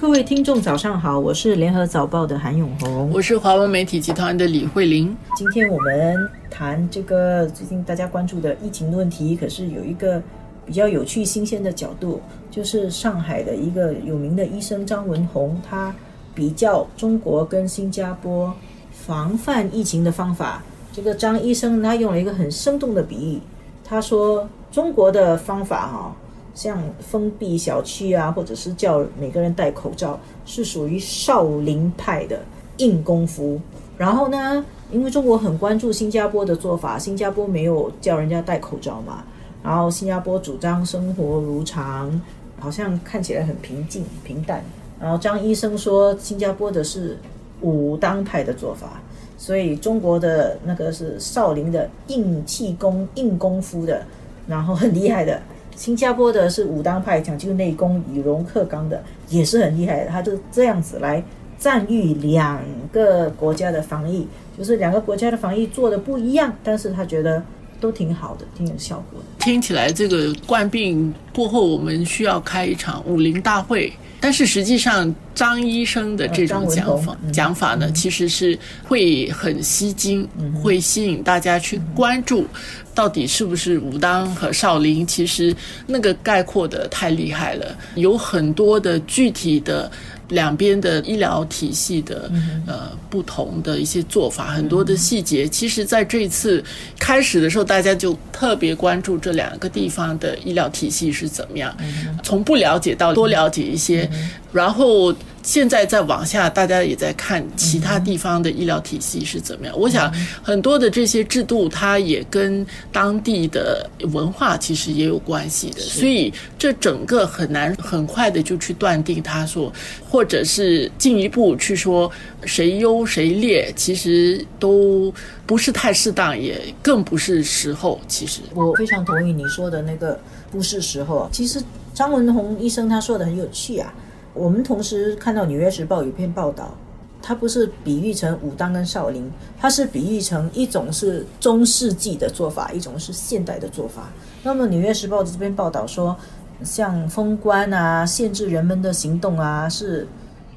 各位听众，早上好，我是联合早报的韩永红，我是华文媒体集团的李慧玲。今天我们谈这个最近大家关注的疫情的问题，可是有一个比较有趣、新鲜的角度，就是上海的一个有名的医生张文宏，他比较中国跟新加坡防范疫情的方法。这个张医生他用了一个很生动的比喻，他说中国的方法哈。像封闭小区啊，或者是叫每个人戴口罩，是属于少林派的硬功夫。然后呢，因为中国很关注新加坡的做法，新加坡没有叫人家戴口罩嘛。然后新加坡主张生活如常，好像看起来很平静平淡。然后张医生说，新加坡的是武当派的做法，所以中国的那个是少林的硬气功、硬功夫的，然后很厉害的。新加坡的是武当派，讲究内功、以柔克刚的，也是很厉害的。他就这样子来赞誉两个国家的防疫，就是两个国家的防疫做的不一样，但是他觉得都挺好的，挺有效果的。听起来这个冠病过后，我们需要开一场武林大会。但是实际上，张医生的这种讲法讲法呢，其实是会很吸睛，会吸引大家去关注，到底是不是武当和少林？其实那个概括的太厉害了，有很多的具体的。两边的医疗体系的呃不同的一些做法，很多的细节，其实在这次开始的时候，大家就特别关注这两个地方的医疗体系是怎么样，从不了解到多了解一些，然后。现在再往下，大家也在看其他地方的医疗体系是怎么样。我想很多的这些制度，它也跟当地的文化其实也有关系的。所以这整个很难很快的就去断定，他说或者是进一步去说谁优谁劣，其实都不是太适当，也更不是时候。其实我非常同意你说的那个不是时候。其实张文宏医生他说的很有趣啊。我们同时看到《纽约时报》有篇报道，它不是比喻成武当跟少林，它是比喻成一种是中世纪的做法，一种是现代的做法。那么《纽约时报》的这篇报道说，像封关啊、限制人们的行动啊，是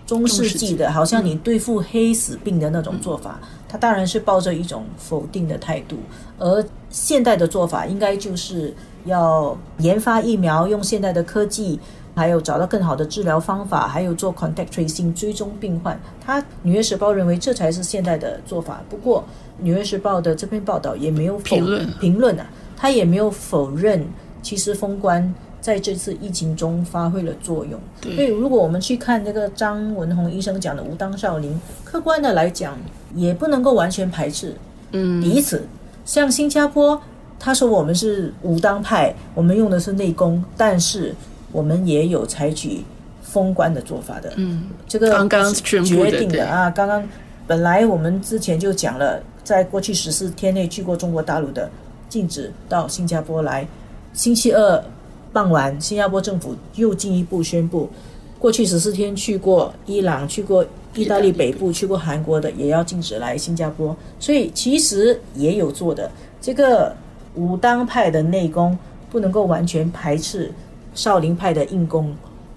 中世纪的，好像你对付黑死病的那种做法。它当然是抱着一种否定的态度，而现代的做法应该就是要研发疫苗，用现代的科技。还有找到更好的治疗方法，还有做 contact tracing 追踪病患。他《纽约时报》认为这才是现代的做法。不过，《纽约时报》的这篇报道也没有评论评论啊，他也没有否认，其实封关在这次疫情中发挥了作用。所以，如果我们去看那个张文宏医生讲的“武当少林”，客观的来讲，也不能够完全排斥嗯彼此。像新加坡，他说我们是武当派，我们用的是内功，但是。我们也有采取封关的做法的，嗯，这个刚刚决定的啊，刚刚本来我们之前就讲了，在过去十四天内去过中国大陆的，禁止到新加坡来。星期二傍晚，新加坡政府又进一步宣布，过去十四天去过伊朗、去过意大利北部、去过韩国的，也要禁止来新加坡。所以其实也有做的，这个武当派的内功不能够完全排斥。少林派的硬功，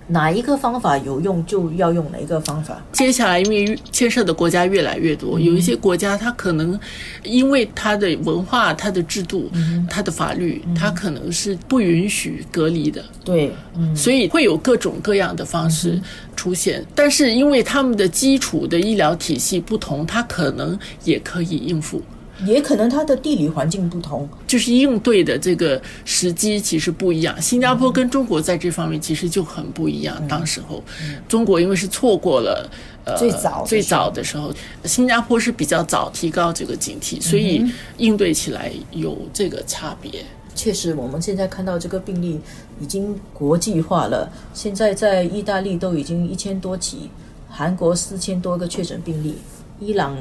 哪一个方法有用就要用哪一个方法。接下来，因为牵涉的国家越来越多，有一些国家它可能因为它的文化、它的制度、它的法律，它可能是不允许隔离的。对，所以会有各种各样的方式出现。但是因为他们的基础的医疗体系不同，它可能也可以应付。也可能它的地理环境不同，就是应对的这个时机其实不一样。新加坡跟中国在这方面其实就很不一样。当时候，中国因为是错过了呃最早最早的时候，新加坡是比较早提高这个警惕，所以应对起来有这个差别。确实，我们现在看到这个病例已经国际化了。现在在意大利都已经一千多起，韩国四千多个确诊病例，伊朗。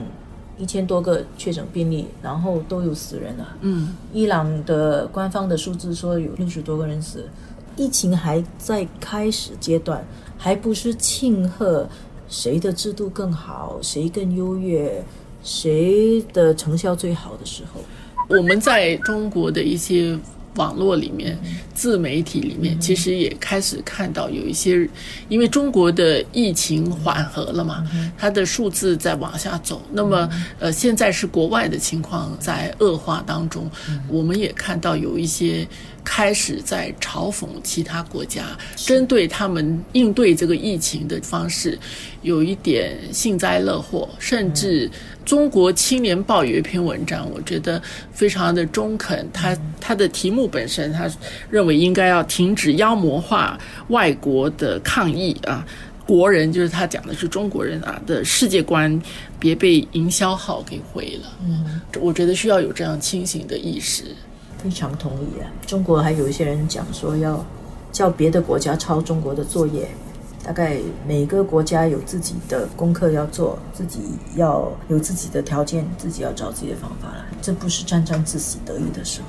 一千多个确诊病例，然后都有死人了。嗯，伊朗的官方的数字说有六十多个人死，疫情还在开始阶段，还不是庆贺谁的制度更好，谁更优越，谁的成效最好的时候。我们在中国的一些网络里面、自媒体里面，其实也开始看到有一些，因为中国的疫情缓和了嘛，它的数字在往下走。那么，呃，现在是国外的情况在恶化当中，我们也看到有一些开始在嘲讽其他国家，针对他们应对这个疫情的方式，有一点幸灾乐祸，甚至。中国青年报有一篇文章，我觉得非常的中肯。他他的题目本身，他认为应该要停止妖魔化外国的抗议啊，国人就是他讲的是中国人啊的世界观，别被营销号给毁了。嗯，我觉得需要有这样清醒的意识。非常同意啊！中国还有一些人讲说要叫别的国家抄中国的作业。大概每个国家有自己的功课要做，自己要有自己的条件，自己要找自己的方法了。这不是沾沾自喜得意的时候。